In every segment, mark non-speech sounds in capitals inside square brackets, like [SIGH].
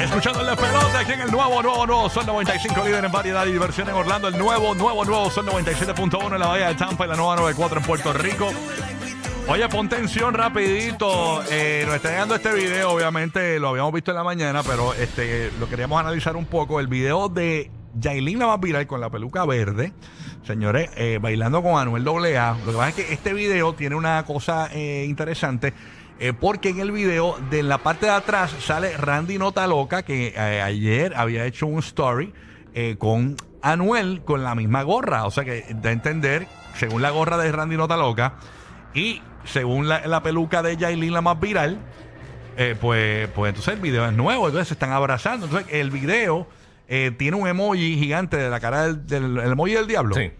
Escuchando el despelote aquí en el nuevo, nuevo, nuevo Sol 95, líder en variedad y diversión en Orlando. El nuevo, nuevo, nuevo Sol 97.1 en la Bahía de Tampa y la nueva 94 en Puerto Rico. Oye, pon tensión rapidito. Eh, nos está llegando este video, obviamente lo habíamos visto en la mañana, pero este lo queríamos analizar un poco. El video de Yailin la más viral con la peluca verde. Señores, eh, bailando con Anuel AA. Lo que pasa es que este video tiene una cosa eh, interesante. Eh, porque en el video de la parte de atrás sale Randy Nota Loca, que eh, ayer había hecho un story eh, con Anuel con la misma gorra. O sea que da a entender, según la gorra de Randy Nota Loca y según la, la peluca de Yailin, la más viral, eh, pues, pues entonces el video es nuevo, entonces se están abrazando. Entonces el video eh, tiene un emoji gigante de la cara del, del- el emoji del diablo. Sí.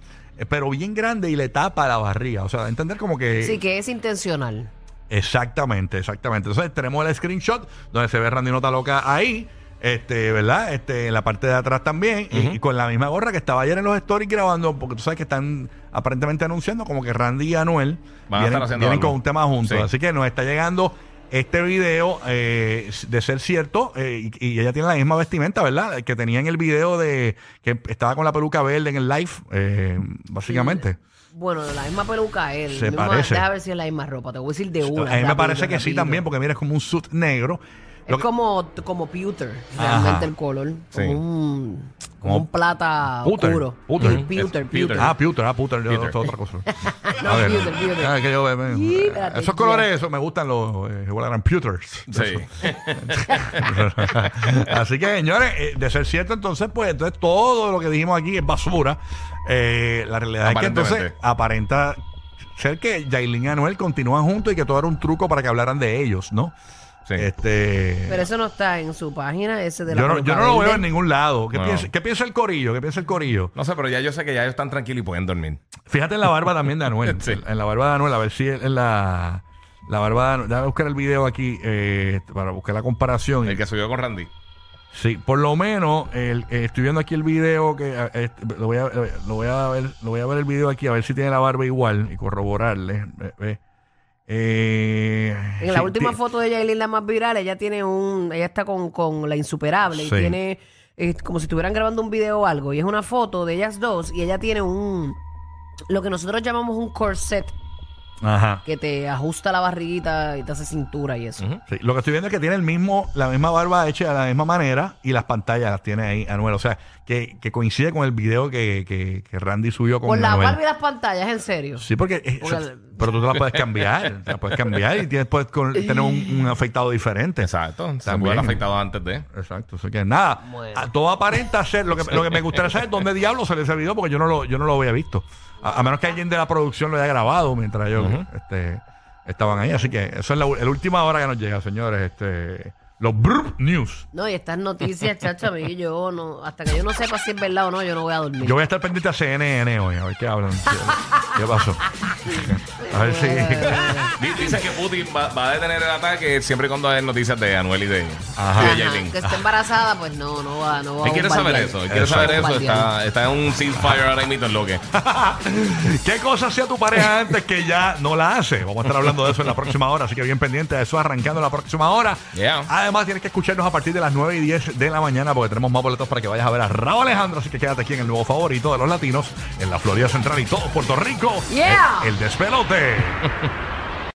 Pero bien grande y le tapa la barriga. O sea, entender como que. Sí, que es intencional. Exactamente, exactamente. Entonces tenemos el screenshot donde se ve Randy Nota Loca ahí, este, ¿verdad? Este, en la parte de atrás también, y, y con la misma gorra que estaba ayer en los stories grabando, porque tú sabes que están aparentemente anunciando como que Randy y Anuel Van vienen, con un tema juntos. Sí. Así que nos está llegando este video eh, de ser cierto, eh, y, y ella tiene la misma vestimenta, ¿verdad? Que tenía en el video de que estaba con la peluca verde en el live, eh, básicamente. Bueno, la misma peluca él. Se misma- parece. Deja ver si es la misma ropa. Te voy a decir de una. a mí me parece que sí también, porque mira, es como un suit negro. Es que- como, como pewter, realmente Ajá. el color. Sí. Como un, como Como un plata Puter, oscuro. puter. Pewter. Ah, pewter, ah, pewter, yo esto es otra cosa. [LAUGHS] No, A ver. pewter, pewter. Ah, que yo, eh, Sí, eh, espérate, esos colores, eso me gustan los, eh, igual eran pewters. Sí. [LAUGHS] Así que, señores, eh, de ser cierto, entonces, pues, entonces todo lo que dijimos aquí es basura. Eh, la realidad es que entonces aparenta ser que Yailin y Anuel continúan juntos y que todo era un truco para que hablaran de ellos, ¿no? Sí. Este. Pero eso no está en su página, ese de la yo no, yo no lo veo en ningún lado. ¿Qué, No. piensa, ¿Qué piensa el corillo? ¿Qué piensa el corillo? No sé, pero ya yo sé que ya ellos están tranquilos y pueden dormir. Fíjate en la barba también de Anuel. [LAUGHS] Sí. En la barba de Anuel, a ver si en la, la barba de Anuel. Déjame buscar el video aquí eh, para buscar la comparación. El que subió con Randy. Sí, por lo menos el- eh, estoy viendo aquí el video que eh, este, lo, voy a, lo voy a ver, lo voy a ver el video aquí a ver si tiene la barba igual y corroborarle. Ve- ve. Eh, En la sí, última ti- foto de Yailin, la más viral, ella tiene un. Ella está con, con la insuperable y Sí. tiene. eh, como si estuvieran grabando un video o algo. Y es una foto de ellas dos y ella tiene un. Lo que nosotros llamamos un corset Ajá. que te ajusta la barriguita y te hace cintura y eso. Sí, lo que estoy viendo es que tiene el mismo, la misma barba hecha de la misma manera y las pantallas las tiene ahí Anuel. O sea, que, que coincide con el video que, que, que Randy subió con Con la Anuel. barba y las pantallas, en serio. Sí, porque, eh, Porque o sea, el- pero tú te la puedes cambiar, te la puedes cambiar y tienes puedes con- tener un, un afectado diferente. Exacto. Se También. puede haber afectado antes de. Exacto, así que nada, Bueno. a- todo aparenta ser, lo que, lo que me gustaría saber es dónde diablo se le ese video porque yo no lo, yo no lo había visto. A, a menos que alguien de la producción lo haya grabado mientras yo este, estaban ahí. Así que eso es la, u- la última hora que nos llega, señores. Este, los Brr News. No, y estas noticias, chacho, a mí yo no. Hasta que yo no sepa si es verdad o no, yo no voy a dormir. Yo voy a estar pendiente a CNN hoy, a ver qué hablan. ¿Qué, qué pasó? [LAUGHS] A ver si... Di- Dice que Putin va, va a detener el ataque siempre y cuando hay noticias de Anuel y de, Ajá. y de Ajá, Yailin. que esté embarazada, pues no, no va, no va quiere saber eso, quiere saber eso. Está, está en un ceasefire ahora mismo en lo que. [LAUGHS] ¿Qué cosa hacía tu pareja antes que ya no la hace? Vamos a estar hablando de eso en la próxima hora, así que bien pendiente de eso arrancando en la próxima hora. Yeah. Además, tienes que escucharnos a partir de las 9 y 10 de la mañana porque tenemos más boletos para que vayas a ver a Raúl Alejandro, así que quédate aquí en el nuevo favorito de los latinos en la Florida Central y todo Puerto Rico. Yeah. El, el despelote. away. [LAUGHS]